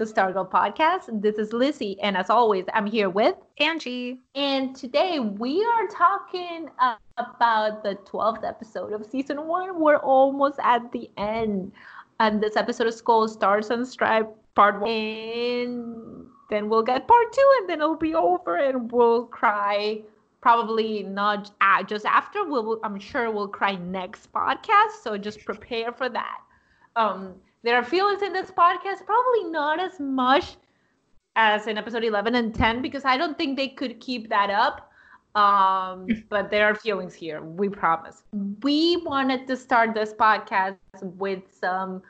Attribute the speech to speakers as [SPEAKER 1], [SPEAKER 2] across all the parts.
[SPEAKER 1] everyone, and welcome to Stargirl Podcast. This is Lizzie, and as always, I'm here with
[SPEAKER 2] Angie.
[SPEAKER 1] And today we are talking uh, about the 12th episode of season one. We're almost at the end. And this episode is called Stars and Stripe Part One. And then we'll get part two, and then it'll be over, and we'll cry. Probably not uh, just after. We'll, I'm sure we'll cry next podcast. So just prepare for that. Um, there are feelings in this podcast, probably not as much as in episode 11 and 10, because I don't think they could keep that up. Um, but there are feelings here, we promise. We wanted to start this podcast with some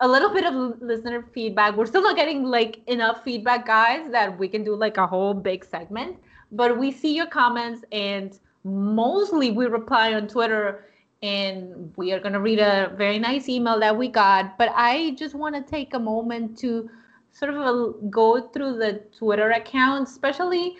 [SPEAKER 1] a little bit of listener feedback. We're still not getting like enough feedback, guys, that we can do like a whole big segment. But we see your comments and mostly we reply on Twitter and we are going to read a very nice email that we got. But I just want to take a moment to sort of uh, go through the Twitter account, especially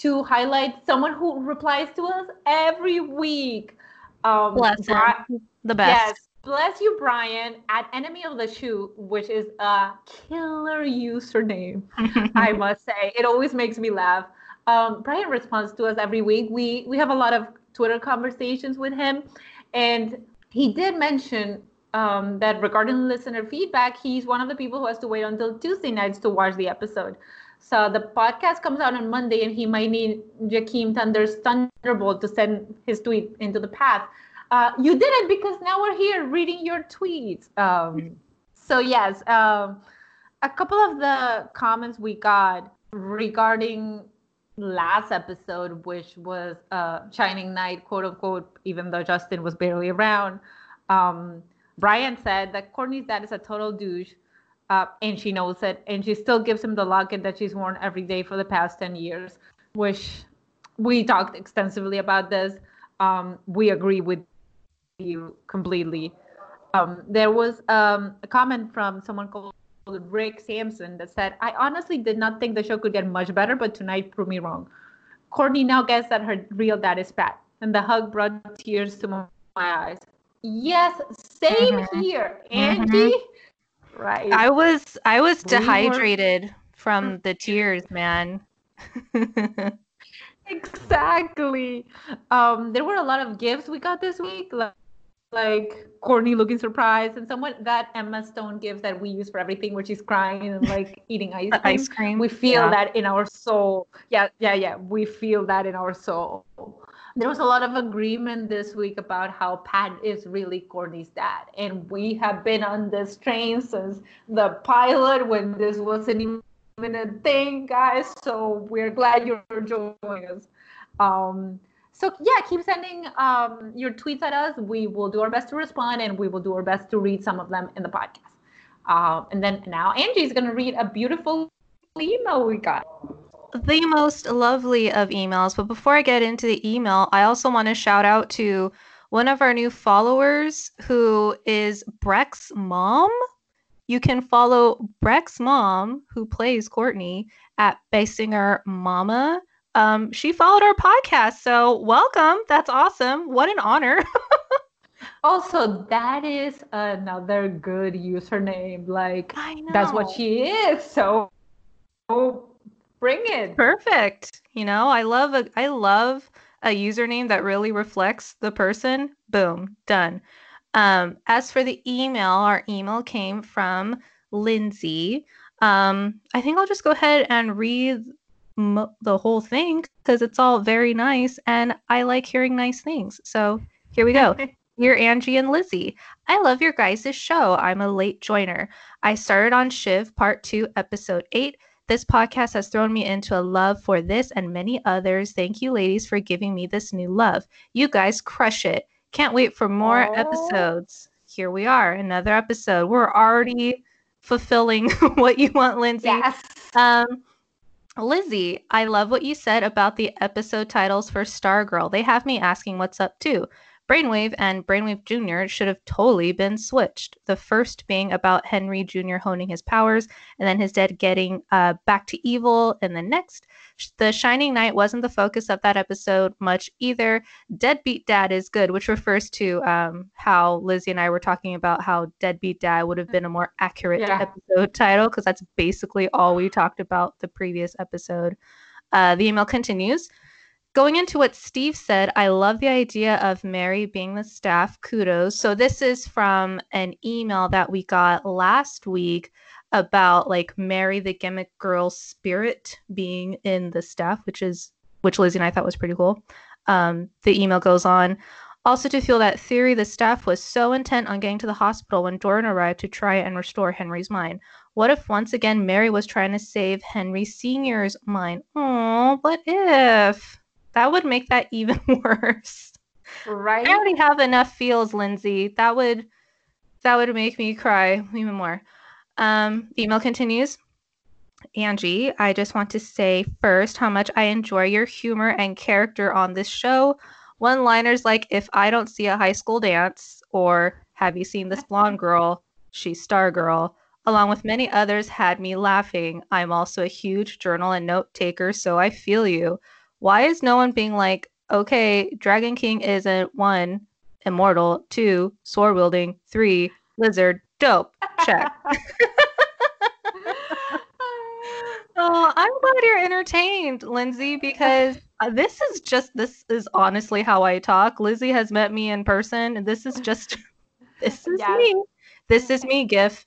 [SPEAKER 1] to highlight someone who replies to us every week.
[SPEAKER 2] Um, bless Bri- the best. Yes,
[SPEAKER 1] bless you, Brian, at Enemy of the Shoe, which is a killer username, I must say. It always makes me laugh. Um, Brian responds to us every week. We we have a lot of Twitter conversations with him, and he did mention um, that regarding listener feedback, he's one of the people who has to wait until Tuesday nights to watch the episode. So the podcast comes out on Monday, and he might need Jakeem Thunder's Thunderbolt to send his tweet into the path. Uh, you did it because now we're here reading your tweets. Um, so yes, um, a couple of the comments we got regarding last episode, which was uh, Shining Knight, quote unquote, even though Justin was barely around. Um, Brian said that Courtney's dad is a total douche, uh, and she knows it, and she still gives him the locket that she's worn every day for the past 10 years, which we talked extensively about this. Um, we agree with you completely. Um, there was um, a comment from someone called Rick Sampson that said, I honestly did not think the show could get much better, but tonight proved me wrong. Courtney now gets that her real dad is Pat, and the hug brought tears to my eyes. Yes, same mm-hmm. here, Angie. Mm-hmm. Right.
[SPEAKER 2] I was I was we dehydrated were... from the tears, man.
[SPEAKER 1] exactly. Um, there were a lot of gifts we got this week. Like, like Courtney looking surprised, and someone that Emma Stone gives that we use for everything, where she's crying and like eating ice cream.
[SPEAKER 2] ice cream.
[SPEAKER 1] We feel yeah. that in our soul. Yeah, yeah, yeah. We feel that in our soul. There was a lot of agreement this week about how Pat is really Courtney's dad, and we have been on this train since the pilot when this wasn't even a thing, guys. So we're glad you're joining us. Um, so yeah, keep sending um, your tweets at us. We will do our best to respond, and we will do our best to read some of them in the podcast. Uh, and then now Angie is going to read a beautiful email we got.
[SPEAKER 2] The most lovely of emails. But before I get into the email, I also want to shout out to one of our new followers who is Brec's mom. You can follow Brec's mom, who plays Courtney, at Bassinger Mama um, she followed our podcast. So welcome. That's awesome. What an honor.
[SPEAKER 1] also, that is another good username. Like that's what she is. So oh, bring it.
[SPEAKER 2] Perfect. You know, I love a I love a username that really reflects the person. Boom, done. Um, as for the email, our email came from Lindsay. Um, I think I'll just go ahead and read mo- the whole thing because it's all very nice and I like hearing nice things. So here we go. Dear Angie and Lizzie, I love your guys' show. I'm a late joiner. I started on Shiv Part 2, Episode 8. This podcast has thrown me into a love for this and many others. Thank you, ladies, for giving me this new love. You guys crush it. Can't wait for more Aww. episodes. Here we are, another episode. We're already fulfilling what you want, Lindsay.
[SPEAKER 1] Yes.
[SPEAKER 2] Um, Lizzie, I love what you said about the episode titles for Stargirl. They have me asking what's up too. Brainwave and Brainwave Jr. should have totally been switched. The first being about Henry Jr. honing his powers, and then his dad getting uh, back to evil. And the next, The Shining Knight wasn't the focus of that episode much either. Deadbeat Dad is good, which refers to um, how Lizzie and I were talking about how Deadbeat Dad would have been a more accurate
[SPEAKER 1] Yeah.
[SPEAKER 2] episode title, because that's basically all we talked about the previous episode. Uh, the email continues. Going into what Steve said, I love the idea of Mary being the staff. Kudos. So this is from an email that we got last week about like Mary the gimmick girl spirit being in the staff, which is which Lizzie and I thought was pretty cool. Um, the email goes on. Also, to feel that theory, the staff was so intent on getting to the hospital when Doran arrived to try and restore Henry's mind. What if once again Mary was trying to save Henry Sr.'s mind? Oh, what if? That would make that even worse.
[SPEAKER 1] Right?
[SPEAKER 2] I already have enough feels, Lindsay. That would that would make me cry even more. Um, the email continues. Angie, I just want to say first how much I enjoy your humor and character on this show. One liners like, if I don't see a high school dance, or have you seen this blonde girl? She's Star Girl, along with many others, had me laughing. I'm also a huge journal and note taker, so I feel you. Why is no one being like, okay, Dragon King isn't one, immortal, two, sword wielding, three, lizard, dope, check. Oh, I'm glad you're entertained, Lindsay, because uh, this is just this is honestly how I talk. Lizzie has met me in person, and this is just this is
[SPEAKER 1] Yes.
[SPEAKER 2] me. This is me, GIF.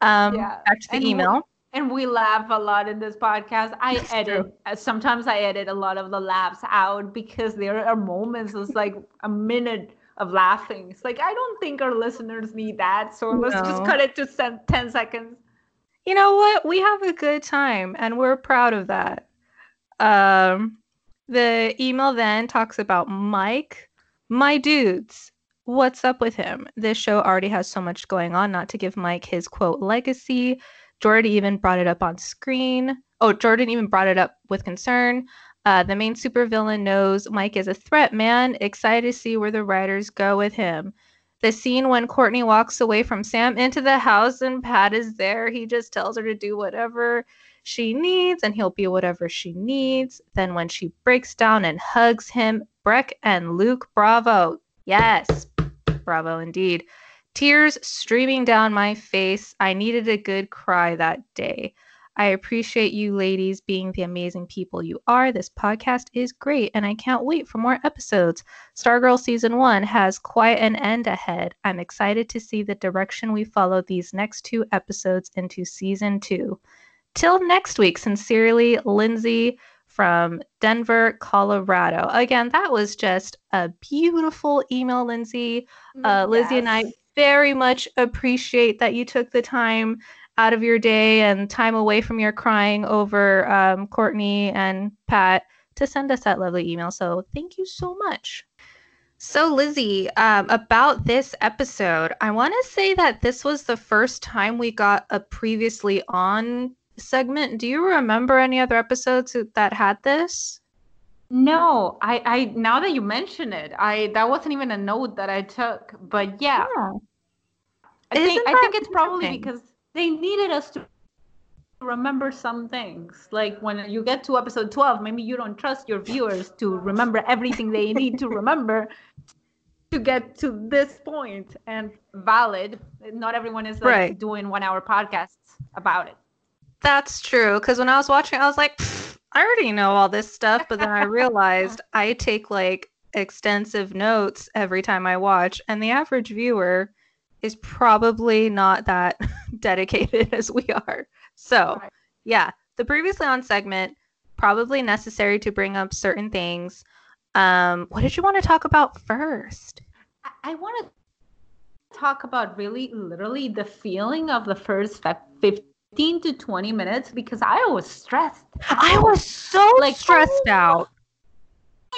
[SPEAKER 2] Um,
[SPEAKER 1] Yeah,
[SPEAKER 2] back to the
[SPEAKER 1] and
[SPEAKER 2] email.
[SPEAKER 1] And we laugh a lot in this podcast. I
[SPEAKER 2] It's
[SPEAKER 1] edit.
[SPEAKER 2] true.
[SPEAKER 1] uh, Sometimes I edit a lot of the laughs out because there are moments. It's like a minute of laughing. It's like I don't think our listeners need that. So let's just cut it to sen- ten seconds.
[SPEAKER 2] You know what? We have a good time, and we're proud of that. Um, the email then talks about Mike, my dudes. What's up with him? This show already has so much going on, not to give Mike his quote legacy. Jordan even brought it up on screen. Oh, Jordan even brought it up with concern. Uh, the main supervillain knows Mike is a threat, man. Excited to see where the writers go with him. The scene when Courtney walks away from Sam into the house and Pat is there, he just tells her to do whatever she needs and he'll be whatever she needs. Then when she breaks down and hugs him, Brec and Luke, bravo. Yes, bravo indeed. Tears streaming down my face. I needed a good cry that day. I appreciate you ladies being the amazing people you are. This podcast is great, and I can't wait for more episodes. Stargirl Season 1 has quite an end ahead. I'm excited to see the direction we follow these next two episodes into Season 2. Till next week, sincerely, Lindsay from Denver, Colorado. Again, that was just a beautiful email, Lindsay. Uh, Lizzie and I
[SPEAKER 1] Yes.
[SPEAKER 2] Very much appreciate that you took the time out of your day and time away from your crying over um, Courtney and Pat to send us that lovely email. So thank you so much. So, Lizzie, um, about this episode, I want to say that this was the first time we got a previously on segment. Do you remember any other episodes that had this?
[SPEAKER 1] No, I, I now that you mention it, I that wasn't even a note that I took. But yeah,
[SPEAKER 2] Oh.
[SPEAKER 1] I think I think it's probably because they needed us to remember some things. Like when you get to episode 12, maybe you don't trust your viewers to remember everything they need to remember to get to this point and valid. Not everyone is like
[SPEAKER 2] Right.
[SPEAKER 1] doing one hour podcasts about it.
[SPEAKER 2] That's true. Because when I was watching, I was like, I already know all this stuff. But then I realized I take like extensive notes every time I watch, and the average viewer is probably not that dedicated as we are. So,
[SPEAKER 1] Right.
[SPEAKER 2] yeah, the previously on segment probably necessary to bring up certain things. Um, what did you want to talk about first?
[SPEAKER 1] I, I want to talk about really literally the feeling of the first 15 to 20 minutes because I was stressed.
[SPEAKER 2] I was so
[SPEAKER 1] Like,
[SPEAKER 2] stressed out.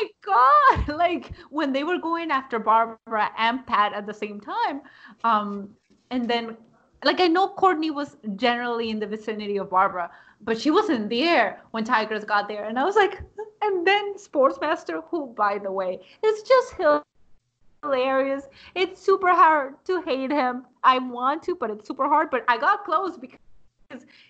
[SPEAKER 1] My god like when they were going after barbara and pat at the same time um and then like i know courtney was generally in the vicinity of barbara but she wasn't there when tigress got there and i was like and then sportsmaster who by the way is just hilarious. It's super hard to hate him. I want to, but it's super hard. But I got close because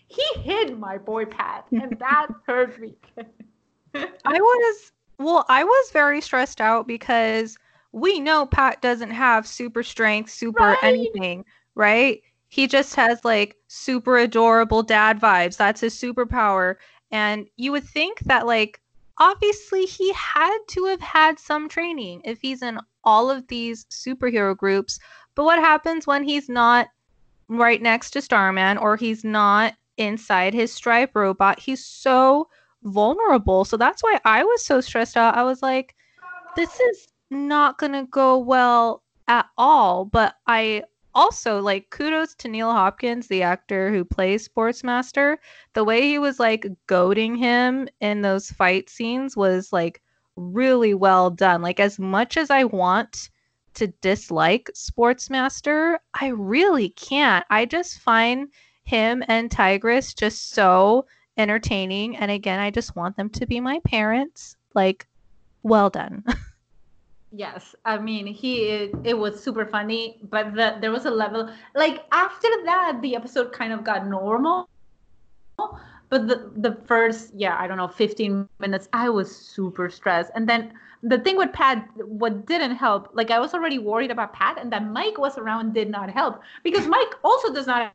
[SPEAKER 1] he hid my boy Pat, and that hurt me.
[SPEAKER 2] I was well, I was very stressed out because we know Pat doesn't have super strength, super right. anything, right? He just has like super adorable dad vibes. That's his superpower. And you would think that like obviously he had to have had some training if he's in all of these superhero groups. But what happens when he's not right next to Starman or he's not inside his stripe robot? He's so vulnerable. So that's why I was so stressed out. I was like, this is not going to go well at all. But I also like kudos to Neil Hopkins, the actor who plays Sportsmaster. The way he was like goading him in those fight scenes was like really well done. Like as much as I want to dislike Sportsmaster, I really can't. I just find him and Tigress just so entertaining and again, I just want them to be my parents. Like well done.
[SPEAKER 1] Yes, I mean he it, it, was super funny, but the, there was a level like after that the episode kind of got normal. But the the first yeah I don't know 15 minutes I was super stressed, and then the thing with Pat what didn't help like I was already worried about Pat, and that Mike was around did not help because Mike also does not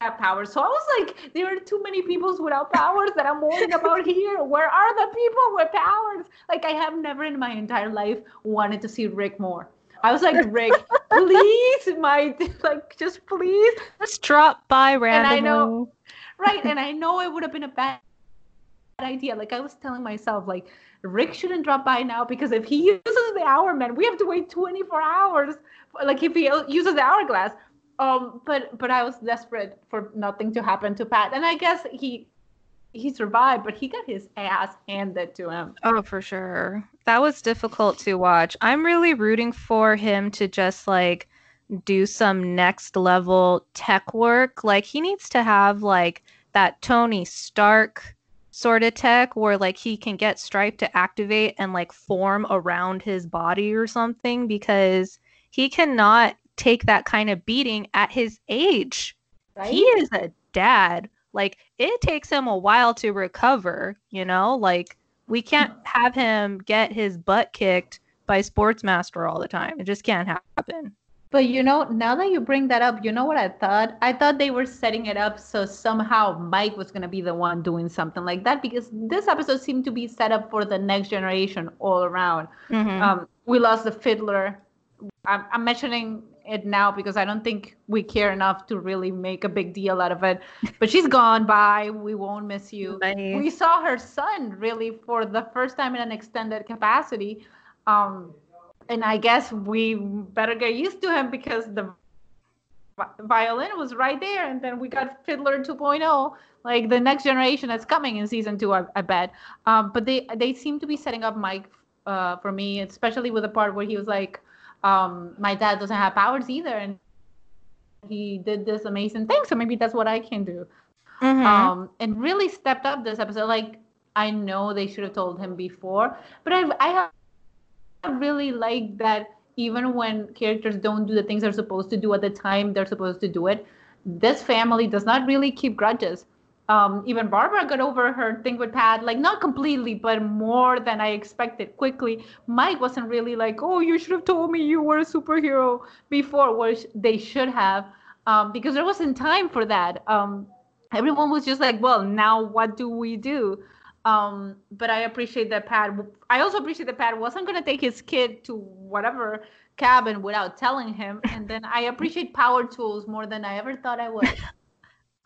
[SPEAKER 1] have powers. So I was like, there are too many people without powers that I'm worried about here. Where are the people with powers? Like I have never in my entire life wanted to see Rick more. I was like, Rick, please, my like, just please,
[SPEAKER 2] just drop by randomly.
[SPEAKER 1] And I know, right? And I know it would have been a bad idea. Like I was telling myself, like Rick shouldn't drop by now because if he uses the hour man, we have to wait 24 hours. Like if he uses the hourglass, um, but but I was desperate for nothing to happen to Pat, and I guess he he survived, but he got his ass handed to him.
[SPEAKER 2] Oh, for sure. That was difficult to watch. I'm really rooting for him to just like do some next level tech work. Like he needs to have like that Tony Stark sort of tech where like he can get Stripe to activate and like form around his body or something because he cannot take that kind of beating at his age. Right? He is a dad. Like it takes him a while to recover, you know? Like we can't have him get his butt kicked by Sportsmaster all the time. It just can't happen.
[SPEAKER 1] But you know, now that you bring that up, you know what I thought? I thought they were setting it up so somehow Mike was going to be the one doing something like that because this episode seemed to be set up for the next generation all around. Mm-hmm. Um, we lost the fiddler. I'm, I'm mentioning it now because I don't think we care enough to really make a big deal out of it. But she's gone. Bye. We won't miss you. Bye. We saw her son really for the first time in an extended capacity. Um, and I guess we better get used to him because the violin was right there. And then we got Fiddler 2.0, like the next generation that's coming in season two, I, I bet. Um, but they, they seem to be setting up Mike uh, for me, especially with the part where he was like, um, my dad doesn't have powers either, and he did this amazing thing. So maybe that's what I can do. Mm-hmm. Um, and really stepped up this episode. Like I know they should have told him before, but I I have really like that even when characters don't do the things they're supposed to do at the time they're supposed to do it, this family does not really keep grudges um, even Barbara got over her thing with Pat, like not completely, but more than I expected quickly. Mike wasn't really like, oh, you should have told me you were a superhero before, which they should have, um, because there wasn't time for that. Um, everyone was just like, well, now what do we do? Um, but I appreciate that Pat. I also appreciate that Pat wasn't gonna take his kid to whatever cabin without telling him. And then I appreciate power tools more than I ever thought I would.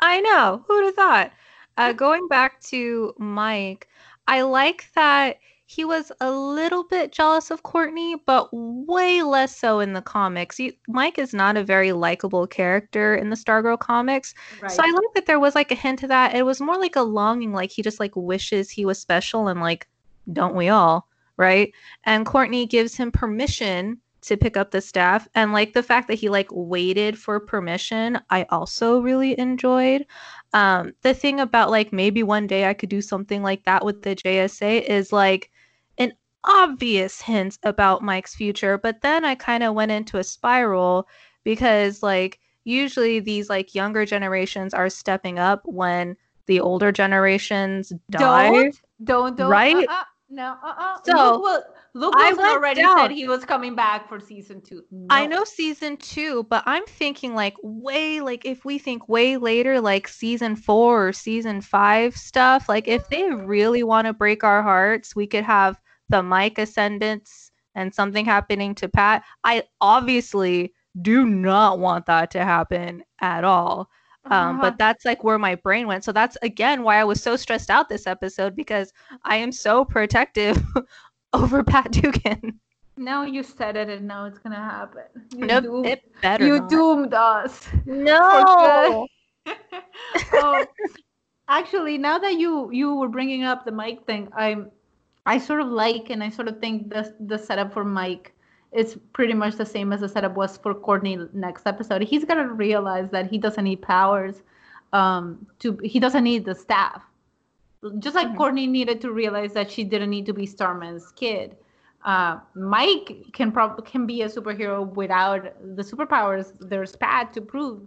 [SPEAKER 2] I know. Who'd have thought? Uh, going back to Mike, I like that he was a little bit jealous of Courtney, but way less so in the comics. He, Mike is not a very likable character in the Stargirl comics. Right. So I like that there was like a hint of that. It was more like a longing, like he just like wishes he was special and like, don't we all? Right. And Courtney gives him permission to pick up the staff and like the fact that he like waited for permission i also really enjoyed um the thing about like maybe one day i could do something like that with the jsa is like in obvious hints about Mike's future, but then I kind of went into a spiral because like usually these like younger generations are stepping up when the older generations die.
[SPEAKER 1] Don't, don't, don't.
[SPEAKER 2] Uh, right?
[SPEAKER 1] Uh-uh, no, uh-uh.
[SPEAKER 2] So,
[SPEAKER 1] Luke, Wil- Luke Wilson already
[SPEAKER 2] down.
[SPEAKER 1] said he was coming back for season two.
[SPEAKER 2] I know season two, but I'm thinking like way like if we think way later, like season four or season five stuff, like if they really want to break our hearts, we could have the Mike ascendants and something happening to Pat. I obviously do not want that to happen at all. Um,
[SPEAKER 1] Uh-huh.
[SPEAKER 2] but that's like where my brain went. So that's again why I was so stressed out this episode because I am so protective over Pat Dugan.
[SPEAKER 1] now you said it, and now it's gonna happen. You,
[SPEAKER 2] Nope,
[SPEAKER 1] doomed-
[SPEAKER 2] it better
[SPEAKER 1] you
[SPEAKER 2] not.
[SPEAKER 1] doomed us.
[SPEAKER 2] No.
[SPEAKER 1] oh, actually, now that you you were bringing up the Mike thing, I'm I sort of like and I sort of think the the setup for Mike is pretty much the same as the setup was for Courtney next episode. He's gonna realize that he doesn't need powers. Um, to he doesn't need the staff. Just like
[SPEAKER 2] Mhm.
[SPEAKER 1] Courtney needed to realize that she didn't need to be Starman's kid. Uh, Mike can prob- can be a superhero without the superpowers. There's Pat to prove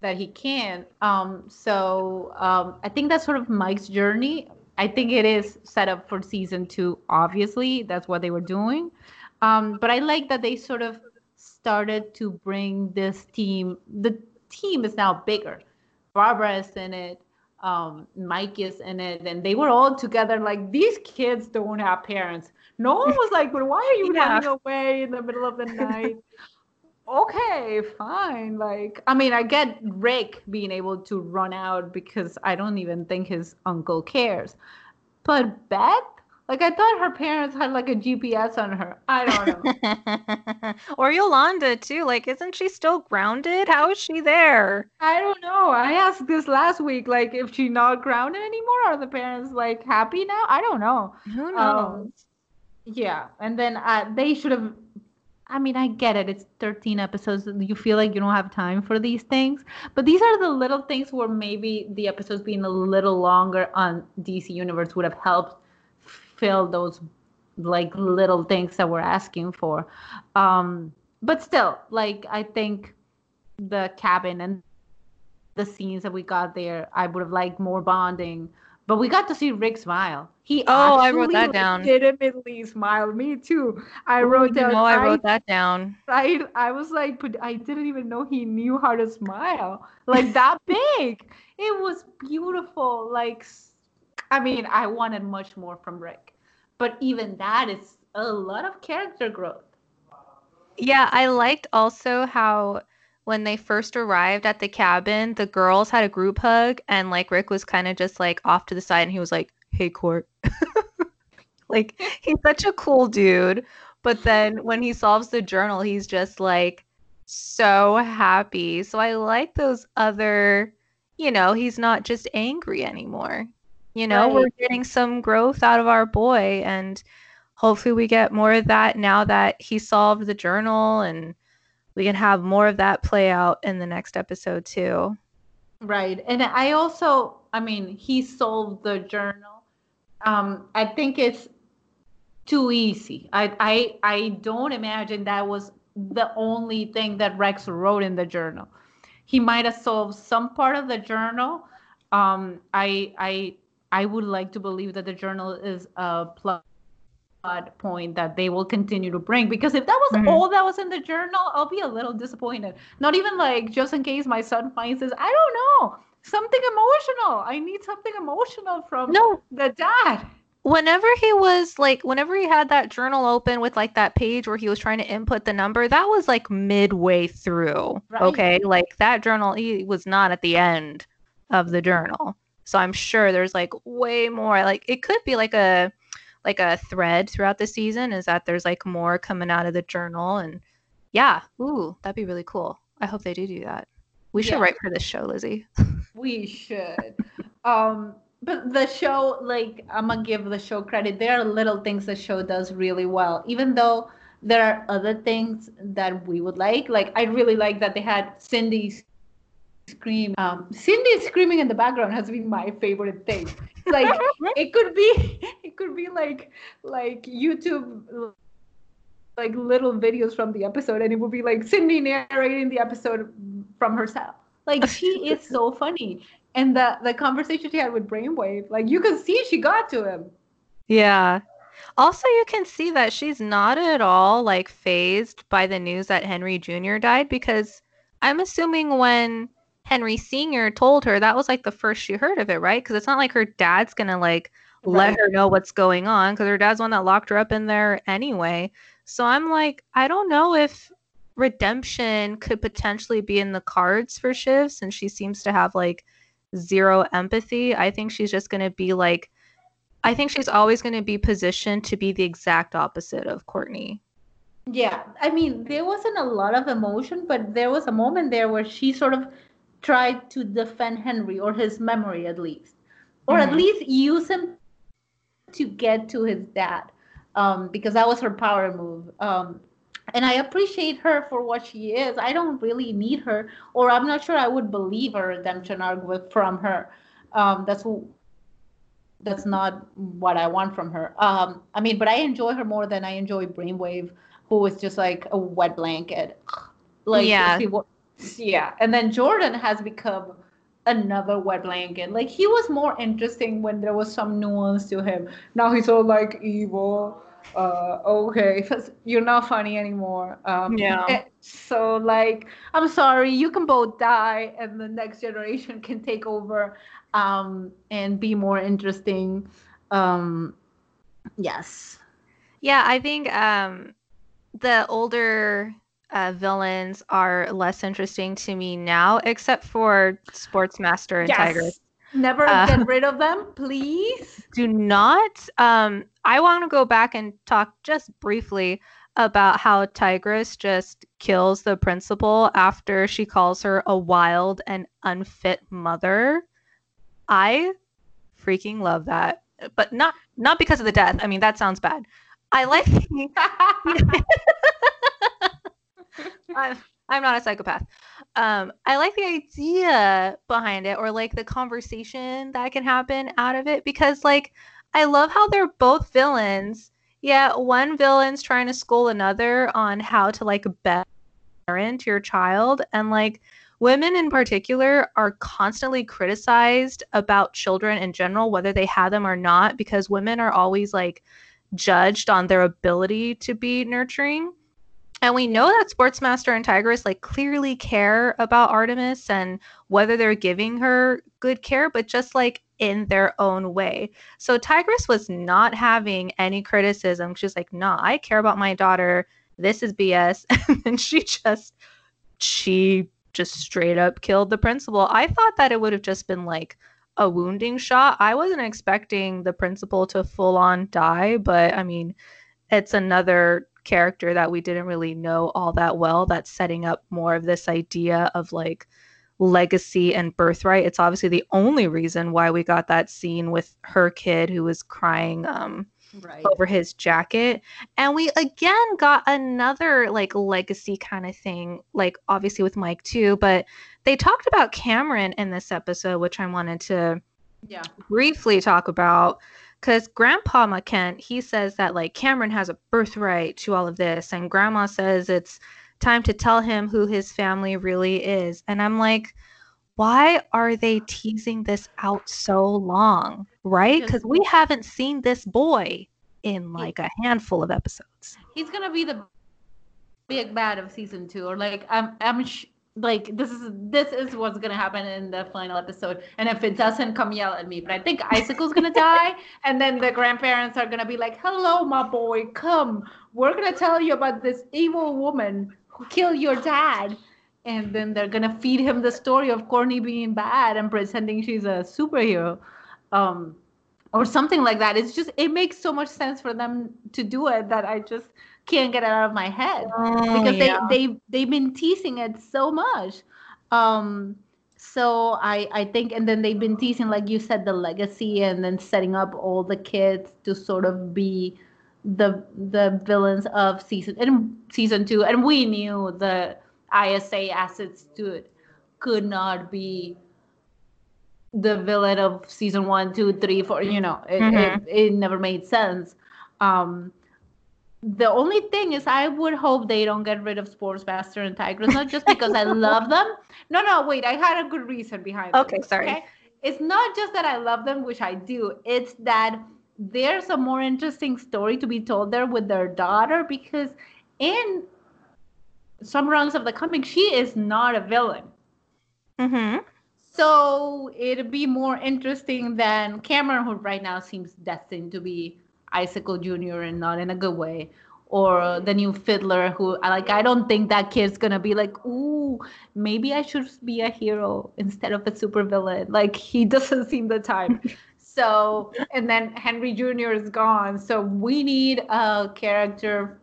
[SPEAKER 1] that he can. Um, so um, I think that's sort of Mike's journey. I think it is set up for season two. Obviously, that's what they were doing. Um, but I like that they sort of started to bring this team. The team is now bigger. Barbara is in it. Um, Mike is in it, and they were all together. Like these kids don't have parents. No one was like, "But why are you
[SPEAKER 2] Yeah.
[SPEAKER 1] running away in the middle of the night?" okay, fine. Like, I mean, I get Rick being able to run out because I don't even think his uncle cares. But Beth, like, I thought her parents had like a GPS on her. I don't know.
[SPEAKER 2] or Yolanda too. Like, isn't she still grounded? How is she there?
[SPEAKER 1] I don't know. I asked this last week, like, if she not grounded anymore. Are the parents like happy now? I don't know.
[SPEAKER 2] Who knows?
[SPEAKER 1] Um, Yeah, and then uh, they should have. I mean, I get it. It's 13 episodes. You feel like you don't have time for these things. But these are the little things where maybe the episodes being a little longer on DC Universe would have helped fill those like little things that we're asking for. Um, but still, like, I think the cabin and the scenes that we got there, I would have liked more bonding. But we got to see Rick smile. He
[SPEAKER 2] Oh, I wrote that down.
[SPEAKER 1] Legitimately smiled. Me too. I
[SPEAKER 2] Ooh,
[SPEAKER 1] wrote down.
[SPEAKER 2] know, I wrote that down.
[SPEAKER 1] I, I was like, but I didn't even know he knew how to smile like that big. It was beautiful. Like, I mean, I wanted much more from Rick, but even that is a lot of character growth.
[SPEAKER 2] Yeah, I liked also how when they first arrived at the cabin, the girls had a group hug, and like Rick was kind of just like off to the side, and he was like, "Hey, Court." like he's such a cool dude, but then when he solves the journal, he's just like so happy. So I like those other, you know, he's not just angry anymore. You know, we're getting some growth out of our boy, and hopefully we get more of that now that he solved the journal and we can have more of that play out in the next episode too.
[SPEAKER 1] Right. And I also, I mean, he solved the journal. Um, I think it's too easy. I, I, I don't imagine that was the only thing that Rex wrote in the journal. He might have solved some part of the journal. Um, I, I, I would like to believe that the journal is a plot point that they will continue to bring because if that was
[SPEAKER 2] Mhm.
[SPEAKER 1] all that was in the journal, I'll be a little disappointed. Not even like just in case my son finds this. I don't know. Something emotional. I need something emotional from
[SPEAKER 2] No,
[SPEAKER 1] the dad.
[SPEAKER 2] whenever he was like whenever he had that journal open with like that page where he was trying to input the number that was like midway through
[SPEAKER 1] Right.
[SPEAKER 2] okay like that journal he was not at the end of the journal so i'm sure there's like way more like it could be like a like a thread throughout the season is that there's like more coming out of the journal and yeah ooh that'd be really cool i hope they do do that we should
[SPEAKER 1] Yeah.
[SPEAKER 2] write for this show lizzie
[SPEAKER 1] We should. um, but the show, like, I'm gonna give the show credit. There are little things the show does really well, even though there are other things that we would like. Like, I really like that they had Cindy scream. Um, Cindy screaming in the background has been my favorite thing. Like it could be it could be like like youtube like little videos from the episode and it would be like cindy narrating the episode from herself like she is so funny and the the conversation she had with brainwave like you can see she got to him
[SPEAKER 2] yeah also you can see that she's not at all like phased by the news that henry jr died because i'm assuming when Henry Sr. told her, that was like the first she heard of it, right? Because it's not like her dad's gonna like right. let her know what's going on because her dad's one that locked her up in there anyway. So I'm like, I don't know if redemption could potentially be in the cards for Shiv since she seems to have like zero empathy. I think she's just gonna be like I think she's always gonna be positioned to be the exact opposite of Courtney.
[SPEAKER 1] Yeah. I mean, there wasn't a lot of emotion, but there was a moment there where she sort of tried to defend Henry or his memory at least, or mm-hmm. at least use him to get to his dad, um, because that was her power move. Um, and I appreciate her for what she is. I don't really need her, or I'm not sure I would believe a redemption arc from her. Um, that's that's not what I want from her. Um, I mean, but I enjoy her more than I enjoy Brainwave, who was just like a wet blanket. Like yeah. She, yeah, and then Jordan has become another wet blanket. Like he was more interesting when there was some nuance to him. Now he's all like evil. Uh, okay, you're not funny anymore. Um, yeah. So like, I'm sorry, you can both die, and the next generation can take over, um, and be more interesting. Um, yes.
[SPEAKER 2] Yeah, I think um, the older uh, villains are less interesting to me now, except for Sportsmaster and yes. Tigress.
[SPEAKER 1] Never uh, get rid of them, please.
[SPEAKER 2] Do not. Um, I want to go back and talk just briefly about how Tigress just kills the principal after she calls her a wild and unfit mother. I freaking love that. But not not because of the death. I mean, that sounds bad. I like I'm, I'm not a psychopath. Um, I like the idea behind it or like the conversation that can happen out of it because like I love how they're both villains. Yeah, one villain's trying to school another on how to like parent your child and like women in particular are constantly criticized about children in general whether they have them or not because women are always like judged on their ability to be nurturing and we know that Sportsmaster and Tigress like clearly care about Artemis and whether they're giving her good care, but just like in their own way. So Tigress was not having any criticism. She's like, nah, I care about my daughter. This is BS. and she just she just straight up killed the principal. I thought that it would have just been like a wounding shot. I wasn't expecting the principal to full on die, but I mean, it's another character that we didn't really know all that well that's setting up more of this idea of like legacy and birthright. It's obviously the only reason why we got that scene with her kid who was crying um right. over his jacket. And we again got another like legacy kind of thing, like obviously with Mike too, but they talked about Cameron in this episode, which I wanted to yeah. briefly talk about because grandpa Mahkent, he says that like Cameron has a birthright to all of this, and grandma says it's time to tell him who his family really is. And I'm like, why are they teasing this out so long? Right? Because we haven't seen this boy in like a handful of episodes.
[SPEAKER 1] He's gonna be the big bad of season two, or like I'm I'm sh- like this is this is what's gonna happen in the final episode. And if it doesn't come yell at me but i think icicle's gonna die and then the grandparents are gonna be like hello my boy come. We're gonna tell you about this evil woman who killed your dad. And then they're gonna feed him the story of Courtney being bad and pretending she's a superhero um or something like that. It's just it makes so much sense for them to do it that i just can't get it out of my head oh, because yeah. they they they've been teasing it so much. Um, so I I think and then they've been teasing like you said the legacy and then setting up all the kids to sort of be the the villains of season and season two and we knew the ISA assets to it could not be the villain of season one, two, three, four. You know, it, mm-hmm. it, it never made sense. Um, the only thing is, I would hope they don't get rid of Sportsmaster and Tigress, not just because I love them. No, no, wait, I had a good reason behind.
[SPEAKER 2] Okay, them, sorry. Okay?
[SPEAKER 1] It's not just that I love them, which I do. It's that there's a more interesting story to be told there with their daughter because in some rungs of the comic, she is not a villain.
[SPEAKER 2] Mm-hmm.
[SPEAKER 1] So it'd be more interesting than Cameron, who right now seems destined to be Icicle Jr. and not in a good way. Or the new fiddler who like I don't think that kid's gonna be like, ooh, maybe I should be a hero instead of a supervillain. Like he doesn't seem the type. so and then Henry Jr. is gone. So we need a character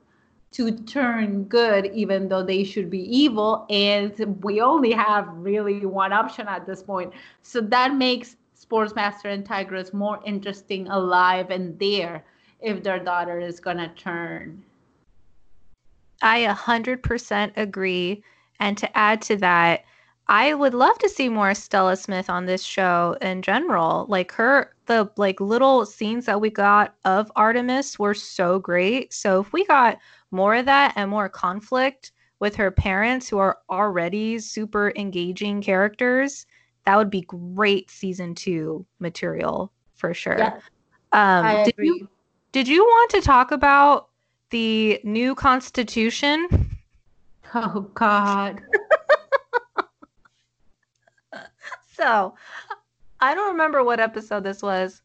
[SPEAKER 1] to turn good even though they should be evil and we only have really one option at this point so that makes sportsmaster and tigress more interesting alive and there if their daughter is going to turn
[SPEAKER 2] i 100% agree and to add to that I would love to see more Stella Smith on this show in general. Like her the like little scenes that we got of Artemis were so great. So if we got more of that and more conflict with her parents who are already super engaging characters, that would be great season 2 material for sure. Yeah, um I did agree. you did you want to talk about the new constitution?
[SPEAKER 1] Oh god.
[SPEAKER 2] so I don't remember what episode this was,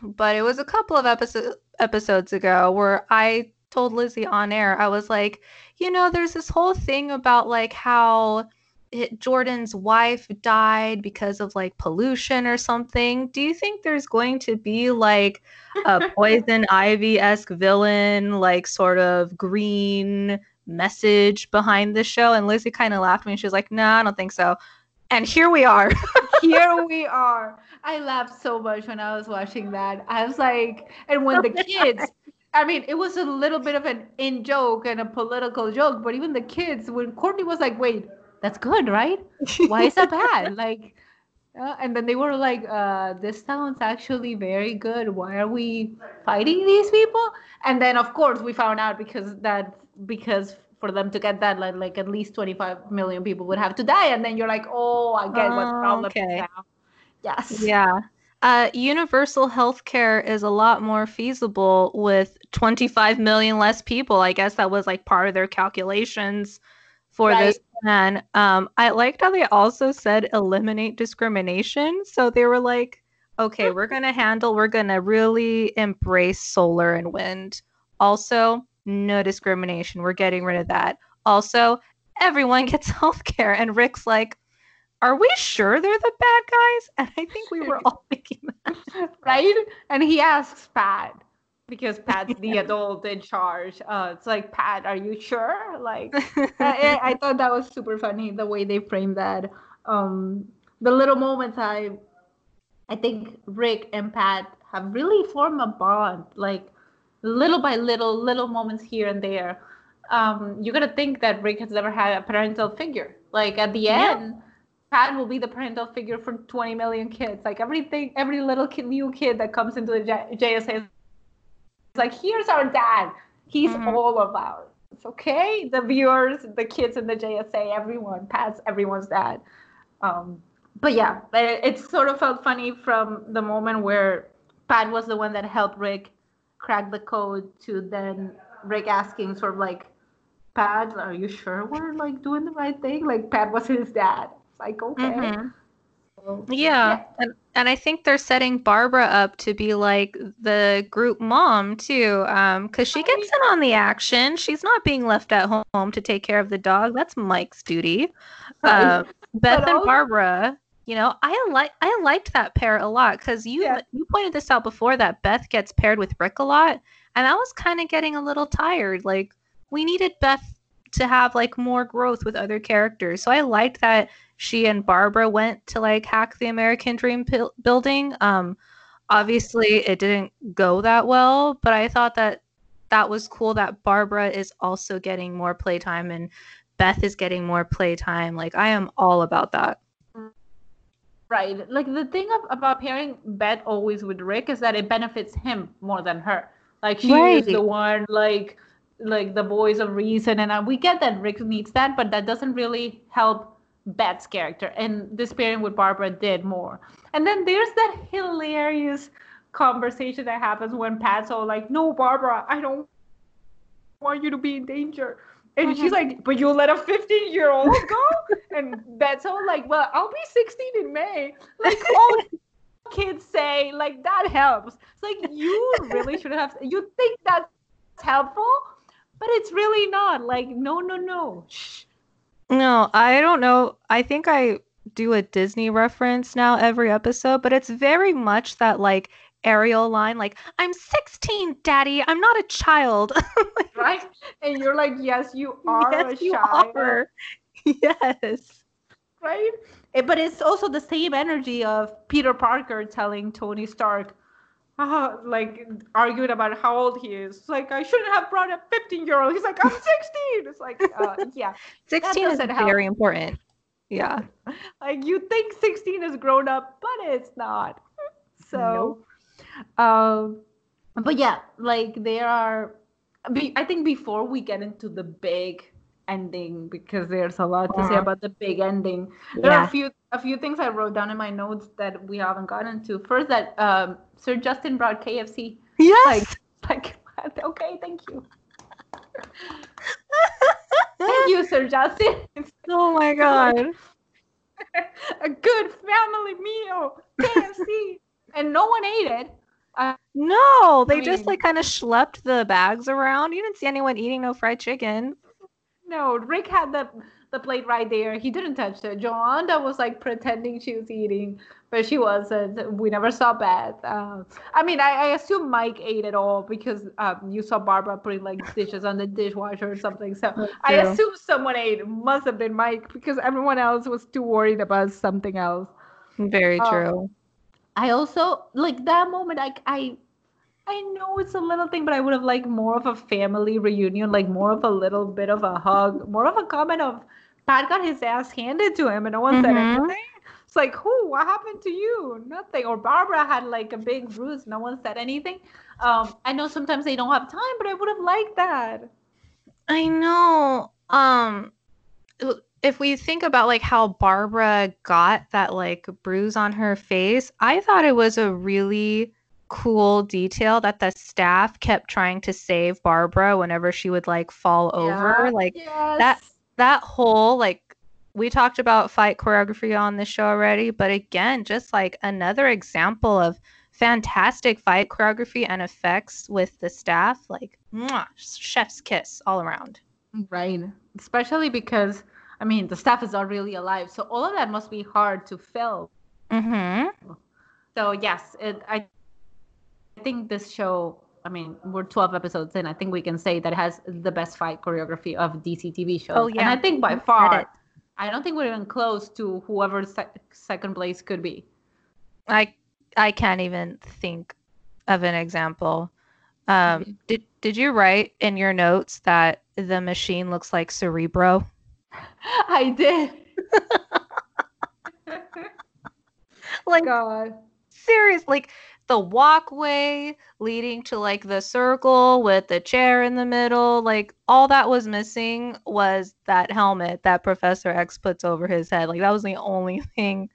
[SPEAKER 2] but it was a couple of episode, episodes ago where I told Lizzie on air, I was like, you know, there's this whole thing about like how it, Jordan's wife died because of like pollution or something. Do you think there's going to be like a poison ivy esque villain, like sort of green message behind the show? And Lizzie kind of laughed at me. She was like, no, nah, I don't think so and here we are.
[SPEAKER 1] here we are. I laughed so much when I was watching that. I was like, and when oh the kids, I mean, it was a little bit of an in joke and a political joke, but even the kids, when Courtney was like, wait, that's good, right? Why is that bad? like, uh, and then they were like, uh, this sounds actually very good. Why are we fighting these people? And then, of course, we found out because that, because for them to get that like, like at least 25 million people would have to die and then you're like oh i get what problem okay. now yes
[SPEAKER 2] yeah uh, universal health care is a lot more feasible with 25 million less people. I guess that was like part of their calculations for right. this plan. Um, I liked how they also said eliminate discrimination. So they were like, okay, we're going to handle, we're going to really embrace solar and wind. Also, no discrimination. We're getting rid of that. Also, everyone gets health care. And Rick's like, are we sure they're the bad guys? And I think we were all thinking that.
[SPEAKER 1] right? And he asks Pat because Pat's the adult in charge. Uh, it's like, Pat, are you sure? Like, I, I, thought that was super funny the way they framed that. Um, the little moments I, I think Rick and Pat have really formed a bond. Like, little by little, little moments here and there. Um, you gotta think that Rick has never had a parental figure. Like at the yeah. end, Pat will be the parental figure for 20 million kids. Like everything, every little kid, new kid that comes into the J- JSA like, here's our dad. He's mm-hmm. all of ours. Okay, the viewers, the kids in the JSA, everyone, Pat's everyone's dad. Um, but yeah, it, it sort of felt funny from the moment where Pat was the one that helped Rick crack the code to then Rick asking sort of like, Pat, are you sure we're like doing the right thing? Like Pat was his dad. It's like, okay. Mm-hmm.
[SPEAKER 2] So, yeah. yeah. And, and I think they're setting Barbara up to be like the group mom too. Um, cause she gets in on the action. She's not being left at home to take care of the dog. That's Mike's duty. Uh, Beth and Barbara you know i like i liked that pair a lot because you yeah. you pointed this out before that beth gets paired with rick a lot and i was kind of getting a little tired like we needed beth to have like more growth with other characters so i liked that she and barbara went to like hack the american dream p- building um obviously it didn't go that well but i thought that that was cool that barbara is also getting more playtime and beth is getting more playtime like i am all about that
[SPEAKER 1] Right. Like the thing of, about pairing Beth always with Rick is that it benefits him more than her. Like she
[SPEAKER 2] Right.
[SPEAKER 1] is the one like like the voice of reason and uh, we get that Rick needs that, but that doesn't really help Beth's character. And this pairing with Barbara did more. And then there's that hilarious conversation that happens when Pat's all like, No, Barbara, I don't want you to be in danger. And she's mm-hmm. like, but you'll let a 15 year old go? and Beth's all like, well, I'll be 16 in May. Like, all kids say, like, that helps. It's like, you really should have, you think that's helpful, but it's really not. Like, no, no, no. Shh.
[SPEAKER 2] No, I don't know. I think I do a Disney reference now every episode, but it's very much that like Ariel line, like, I'm 16, daddy. I'm not a child.
[SPEAKER 1] Right? And you're like, yes, you are
[SPEAKER 2] yes,
[SPEAKER 1] a
[SPEAKER 2] you
[SPEAKER 1] child.
[SPEAKER 2] are. Yes.
[SPEAKER 1] right? Eh, But it's also the same energy of Peter Parker telling Tony Stark, ah, like arguing about how old he is. It's like I shouldn't have brought a 15 year old. He's like, I'm 16. It's like, uh, yeah,
[SPEAKER 2] 16 is
[SPEAKER 1] help.
[SPEAKER 2] very important. Yeah.
[SPEAKER 1] like you think 16 is grown up, but it's not. So, um, but yeah, like there are. I think before we get into the big ending, because there's a lot to say
[SPEAKER 2] Uh-huh.
[SPEAKER 1] about the big ending. There are a few a few things I wrote down in my notes that we haven't gotten to. First, that um, Sir Justin brought KFC.
[SPEAKER 2] Yes.
[SPEAKER 1] Like, okay, thank you. thank you, Sir Justin.
[SPEAKER 2] oh my god.
[SPEAKER 1] a good family meal, KFC, and no one ate it. Uh,
[SPEAKER 2] No, they
[SPEAKER 1] I
[SPEAKER 2] just like kind of schlepped the bags around. You didn't see anyone eating no fried chicken.
[SPEAKER 1] No, Rick had the the plate right there. He didn't touch it. Joanna was like pretending she was eating, but she wasn't. We never saw Beth. Uh, I mean, I, I assume Mike ate it all because um, you saw Barbara putting like dishes on the dishwasher or something. So I assume someone ate. It must have been Mike because everyone else was too worried about something else.
[SPEAKER 2] Very
[SPEAKER 1] Oh.
[SPEAKER 2] true.
[SPEAKER 1] I also like that moment. I I I know it's a little thing, but I would have liked more of a family reunion, like more of a little bit of a hug, more of a comment of Pat got his ass handed to him and no one said
[SPEAKER 2] Mhm.
[SPEAKER 1] anything. It's like, who? What happened to you? Nothing. Or Barbara had like a big bruise. No one said anything. Um, I know sometimes they don't have time, but I would have liked that.
[SPEAKER 2] I know. Um if we think about like how Barbara got that like bruise on her face, I thought it was a really cool detail that the staff kept trying to save Barbara whenever she would like fall over. Like
[SPEAKER 1] Yes.
[SPEAKER 2] that whole like we talked about fight choreography on the show already, but again, just like another example of fantastic fight choreography and effects with the staff, like mwah, chef's kiss all around.
[SPEAKER 1] Right. Especially because I mean the staff is not really alive, so all of that must be hard to film.
[SPEAKER 2] Mm-hmm.
[SPEAKER 1] So yes, it, I think this show. I mean, we're 12 episodes in. I think we can say that it has the best fight choreography of DC TV shows.
[SPEAKER 2] Oh, yeah. and.
[SPEAKER 1] I think by far,
[SPEAKER 2] it.
[SPEAKER 1] I don't think we're even close to whoever sec- second place could be.
[SPEAKER 2] I I can't even think of an example. Um, did did you write in your notes that the machine looks like Cerebro?
[SPEAKER 1] I did.
[SPEAKER 2] Like
[SPEAKER 1] God.
[SPEAKER 2] serious like the walkway leading to like the circle with the chair in the middle like all that was missing was that helmet that professor x puts over his head like that was the only thing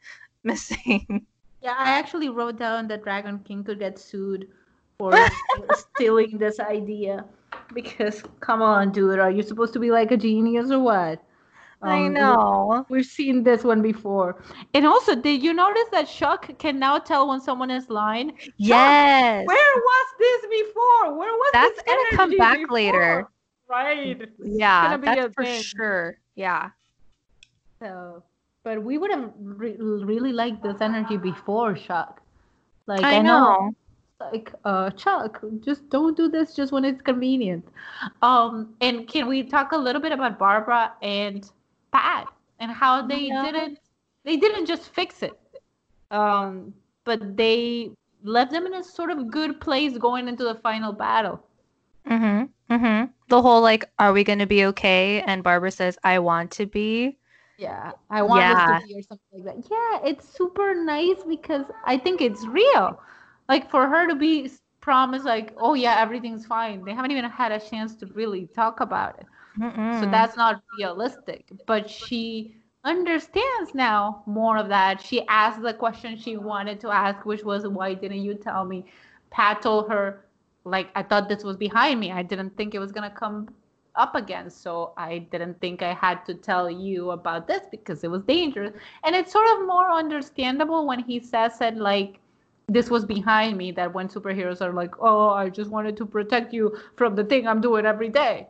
[SPEAKER 2] missing
[SPEAKER 1] Yeah, I actually wrote down that Dragon King could get sued for stealing this idea. Because come on, dude, are you supposed to be like a genius or what?
[SPEAKER 2] I
[SPEAKER 1] Um,
[SPEAKER 2] know
[SPEAKER 1] We've seen this one before. And also, did you notice that Chuck can now tell when someone is lying?
[SPEAKER 2] yes
[SPEAKER 1] Where was this before? Where was this before?
[SPEAKER 2] That's
[SPEAKER 1] this
[SPEAKER 2] gonna come back
[SPEAKER 1] before?
[SPEAKER 2] later.
[SPEAKER 1] Right. It's
[SPEAKER 2] yeah
[SPEAKER 1] gonna be a
[SPEAKER 2] that's for
[SPEAKER 1] thing.
[SPEAKER 2] sure yeah
[SPEAKER 1] So, but we would have re- really liked this energy before Chuck. Like
[SPEAKER 2] i
[SPEAKER 1] I, know,
[SPEAKER 2] know
[SPEAKER 1] like uh Chuck, just don't do this just when it's convenient. Um, and can we talk a little bit about Barbara and Pat and how they
[SPEAKER 2] Yeah.
[SPEAKER 1] didn't they didn't just fix it. Um, but they left them in a sort of good place going into the final battle.
[SPEAKER 2] mm-hmm mm-hmm the whole like are we gonna be okay and barbara says i want to be
[SPEAKER 1] Yeah, I want
[SPEAKER 2] Yeah.
[SPEAKER 1] this to be or something like that. Yeah, it's super nice because I think it's real. Like for her to be promised, like, oh yeah, everything's fine. They haven't even had a chance to really talk about it. So
[SPEAKER 2] Mm-mm.
[SPEAKER 1] that's not realistic. But she understands now more of that. She asked the question she wanted to ask, which was, why didn't you tell me? Pat told her, like, I thought this was behind me. I didn't think it was going to come up again. So I didn't think I had to tell you about this because it was dangerous. And it's sort of more understandable when he says it like, this was behind me, that when superheroes are like, oh, I just wanted to protect you from the thing I'm doing every day.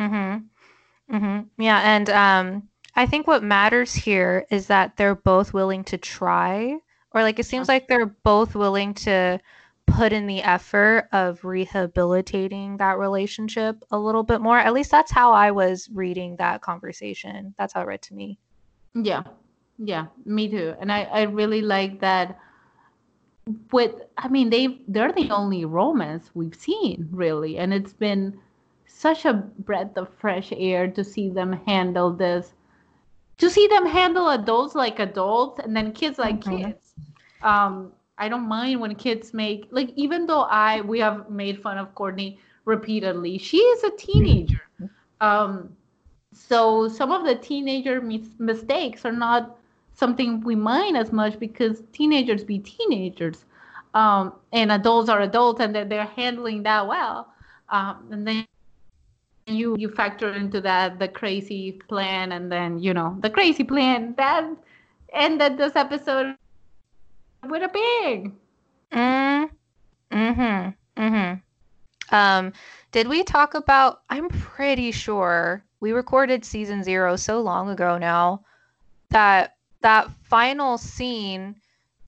[SPEAKER 2] Mm-hmm. Mm-hmm. Yeah, and um, I think what matters here is that they're both willing to try, or like it seems like they're both willing to put in the effort of rehabilitating that relationship a little bit more. At least that's how I was reading that conversation. That's how it read to me.
[SPEAKER 1] Yeah, yeah, me too. And I, I really like that with I mean they they're the only romance we've seen really and it's been such a breath of fresh air to see them handle this. To see them handle adults like adults and then kids like
[SPEAKER 2] Mhm.
[SPEAKER 1] kids. Um I don't mind when kids make like even though I we have made fun of Courtney repeatedly she is a teenager. Um so some of the teenager mis- mistakes are not something we mind as much because teenagers be teenagers. Um, and adults are adults and that they're handling that well. Um, and then you you factor into that the crazy plan and then you know the crazy plan that ended this episode with a bang
[SPEAKER 2] Mm, mm-hmm. Mm-hmm. Um, did we talk about, I'm pretty sure we recorded season zero so long ago now that that final scene,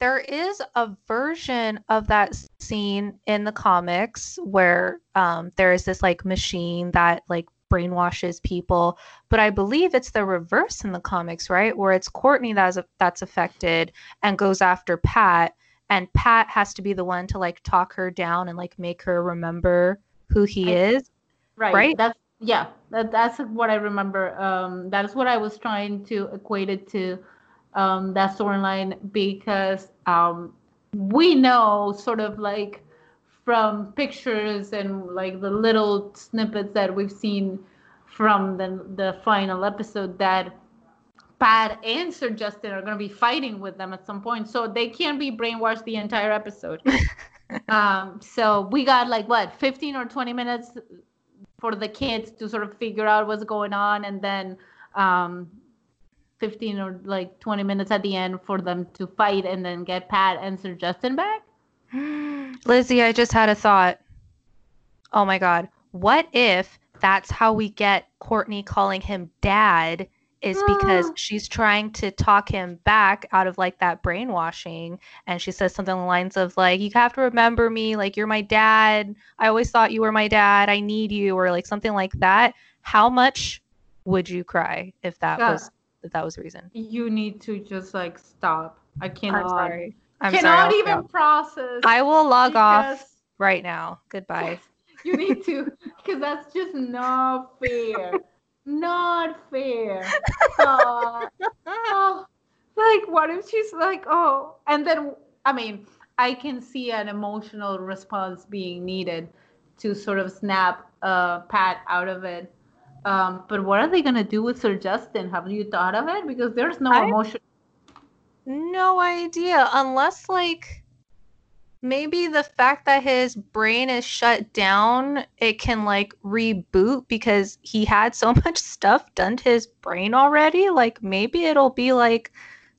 [SPEAKER 2] there is a version of that scene in the comics where um, there is this like machine that like brainwashes people, but I believe it's the reverse in the comics, right? Where it's Courtney that's that's affected and goes after Pat and Pat has to be the one to like talk her down and like make her remember who he
[SPEAKER 1] I-
[SPEAKER 2] is.
[SPEAKER 1] right
[SPEAKER 2] Right?
[SPEAKER 1] that's yeah that, that's what i remember um that's what i was trying to equate it to um that storyline because um we know sort of like from pictures and like the little snippets that we've seen from the the final episode that Pat and Sir Justin are going to be fighting with them at some point, so they can't be brainwashed the entire episode. um, so we got like what 15 or 20 minutes for the kids to sort of figure out what's going on, and then um, 15 or like 20 minutes at the end for them to fight and then get Pat and Sir Justin back.
[SPEAKER 2] Lizzie, I just had a thought. Oh my god. What if that's how we get Courtney calling him dad is because she's trying to talk him back out of like that brainwashing and she says something along the lines of like you have to remember me like you're my dad. I always thought you were my dad. I need you or like something like that. How much would you cry if that
[SPEAKER 1] Yeah.
[SPEAKER 2] was if that was the reason?
[SPEAKER 1] You need to just like stop. I cannot.
[SPEAKER 2] I'm sorry. I'm
[SPEAKER 1] cannot
[SPEAKER 2] sorry.
[SPEAKER 1] Even process.
[SPEAKER 2] I will log off right now. Goodbye.
[SPEAKER 1] You need to, because that's just not fair. not fair. Uh, oh, like, what if she's like, oh, and then, I mean, I can see an emotional response being needed to sort of snap uh, Pat out of it. Um, but what are they gonna do with Sir Justin? Have you thought of it? Because there's no
[SPEAKER 2] I-
[SPEAKER 1] emotion.
[SPEAKER 2] No idea. Unless, like, maybe the fact that his brain is shut down, it can, like, reboot because he had so much stuff done to his brain already. Like, maybe it'll be like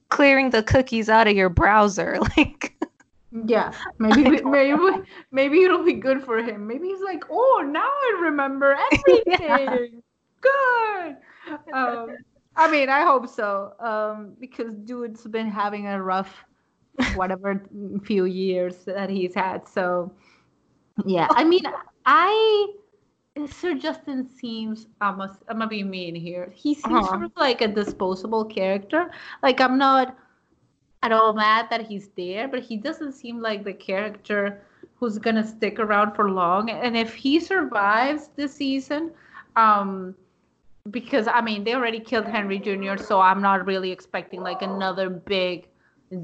[SPEAKER 2] clearing the cookies out of your browser. Like,
[SPEAKER 1] Yeah, maybe maybe maybe it'll be good for him. Maybe he's like, oh, now I remember everything. Good. Um, I mean, I hope so. Um, because dude's been having a rough, whatever few years that he's had. So, yeah. I mean, I Sir Justin seems. I'm gonna, I'm gonna be mean here. He seems
[SPEAKER 2] Uh-huh.
[SPEAKER 1] sort of like a disposable character. Like I'm not at all mad that he's there, but he doesn't seem like the character who's gonna stick around for long. And if he survives this season, um, because I mean they already killed Henry Jr., so I'm not really expecting like another big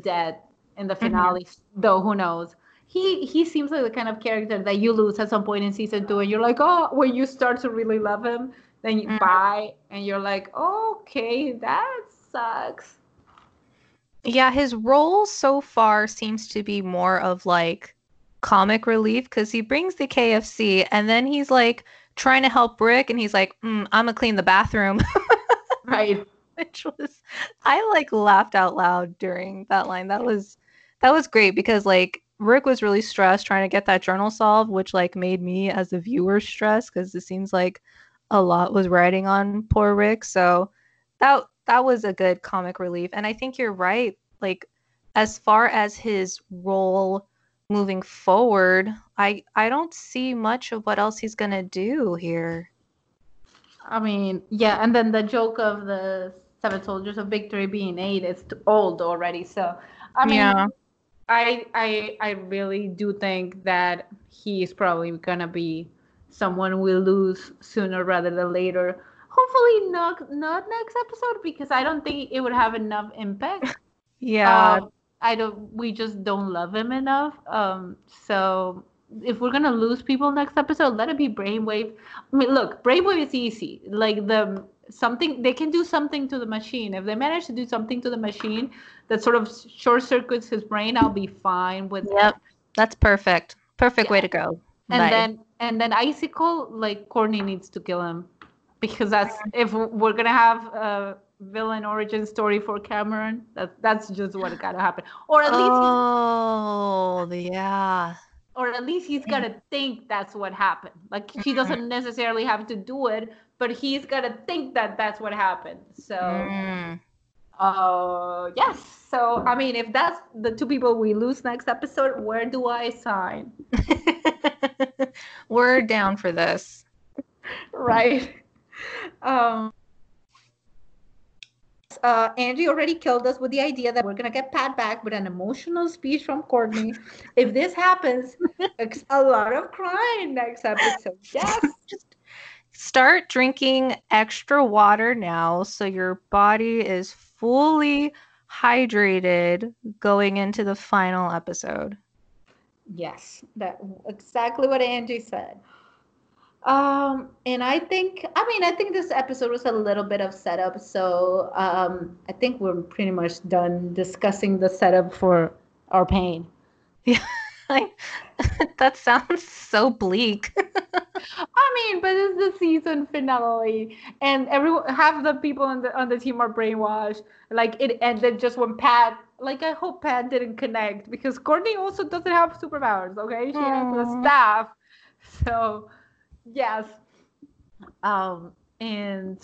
[SPEAKER 1] death in the finale. Mm-hmm. Though who knows? He he seems like the kind of character that you lose at some point in season two, and you're like, oh, when you start to really love him, then you mm-hmm. buy, and you're like, okay, that sucks.
[SPEAKER 2] Yeah, his role so far seems to be more of like comic relief because he brings the KFC and then he's like trying to help Rick and he's like, mm, I'm gonna clean the bathroom.
[SPEAKER 1] right.
[SPEAKER 2] Which was I like laughed out loud during that line. That was that was great because like Rick was really stressed trying to get that journal solved, which like made me as a viewer stressed because it seems like a lot was riding on poor Rick. So that that was a good comic relief. And I think you're right. Like as far as his role moving forward, I I don't see much of what else he's gonna do here.
[SPEAKER 1] I mean, yeah, and then the joke of the Seven Soldiers of Victory being eight is old already. So, I mean, yeah. I I I really do think that he is probably gonna be someone we lose sooner rather than later. Hopefully not not next episode because I don't think it would have enough impact.
[SPEAKER 2] Yeah.
[SPEAKER 1] Um, I don't. We just don't love him enough. Um. So if we're gonna lose people next episode, let it be Brainwave. I mean, look, Brainwave is easy. Like the something they can do something to the machine. If they manage to do something to the machine that sort of short circuits his brain, I'll be fine with.
[SPEAKER 2] Yep, that. that's perfect. Perfect yeah. way to go.
[SPEAKER 1] And Bye. then and then Icicle, like Courtney needs to kill him because that's if we're gonna have. Uh, villain origin story for Cameron. That that's just what gotta happen. Or at least
[SPEAKER 2] Oh yeah.
[SPEAKER 1] Or at least he's gotta think that's what happened. Like she doesn't necessarily have to do it, but he's gotta think that that's what happened. So mm. uh yes. So I mean if that's the two people we lose next episode, where do I sign?
[SPEAKER 2] We're down for this.
[SPEAKER 1] right. Um uh, Angie already killed us with the idea that we're gonna get Pat back with an emotional speech from Courtney. if this happens, a lot of crying next episode. Yes.
[SPEAKER 2] Just start drinking extra water now so your body is fully hydrated going into the final episode.
[SPEAKER 1] Yes, that exactly what Angie said. Um, and I think, I mean, I think this episode was a little bit of setup. So um, I think we're pretty much done discussing the setup for our pain.
[SPEAKER 2] Yeah, like, that sounds so bleak.
[SPEAKER 1] I mean, but it's the season finale, and everyone half the people on the on the team are brainwashed. Like it ended just when Pat. Like I hope Pat didn't connect because Courtney also doesn't have superpowers. Okay, she mm. has a staff, so yes. Um and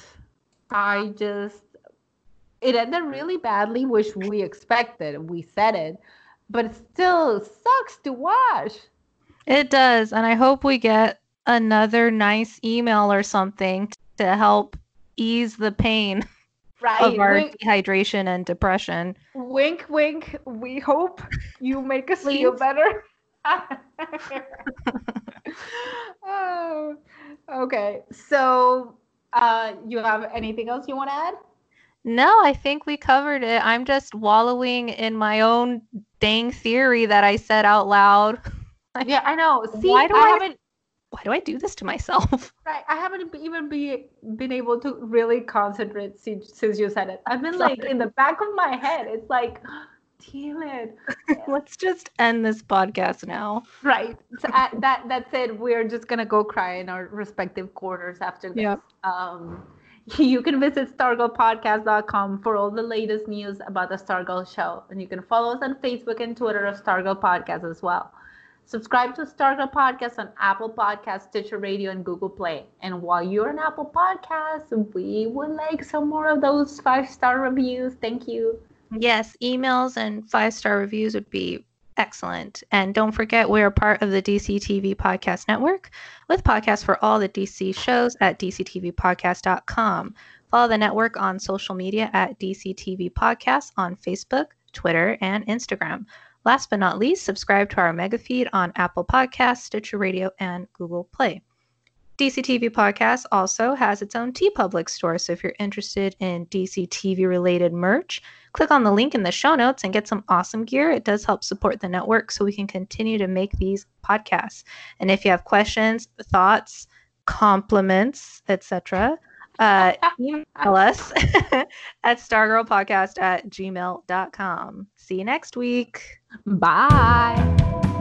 [SPEAKER 1] i just it ended really badly which we expected. We said it but it still sucks to watch.
[SPEAKER 2] It does and i hope we get another nice email or something to help ease the pain right. of our wink, dehydration and depression.
[SPEAKER 1] Wink wink. We hope you make us feel better oh, okay. So, uh, you have anything else you want to add?
[SPEAKER 2] No, I think we covered it. I'm just wallowing in my own dang theory that I said out loud.
[SPEAKER 1] yeah, I know. See, why do I, I haven't
[SPEAKER 2] why do I do this to myself?
[SPEAKER 1] Right. I haven't even be, been able to really concentrate since, since you said it. I've been like in the back of my head. It's like damn it.
[SPEAKER 2] Let's just end this podcast now.
[SPEAKER 1] Right. So uh, that that's it. We're just gonna go cry in our respective quarters after this. Yep. Um, you can visit stargirlpodcast.com for all the latest news about the Stargirl show. And you can follow us on Facebook and Twitter of Stargirl Podcast as well. Subscribe to Stargirl Podcast on Apple Podcasts, Stitcher Radio, and Google Play. And while you're on Apple Podcasts, we would like some more of those five star reviews. Thank you.
[SPEAKER 2] Yes, emails and five star reviews would be excellent. And don't forget, we're part of the DC TV Podcast Network with podcasts for all the DC shows at dctvpodcast.com. Follow the network on social media at DCTV Podcast on Facebook, Twitter, and Instagram. Last but not least, subscribe to our mega feed on Apple Podcasts, Stitcher Radio, and Google Play. DCTV Podcast also has its own TeePublic store. So if you're interested in DCTV related merch, click on the link in the show notes and get some awesome gear. It does help support the network so we can continue to make these podcasts. And if you have questions, thoughts, compliments, etc., uh, email us at stargirlpodcast at gmail.com. See you next week.
[SPEAKER 1] Bye.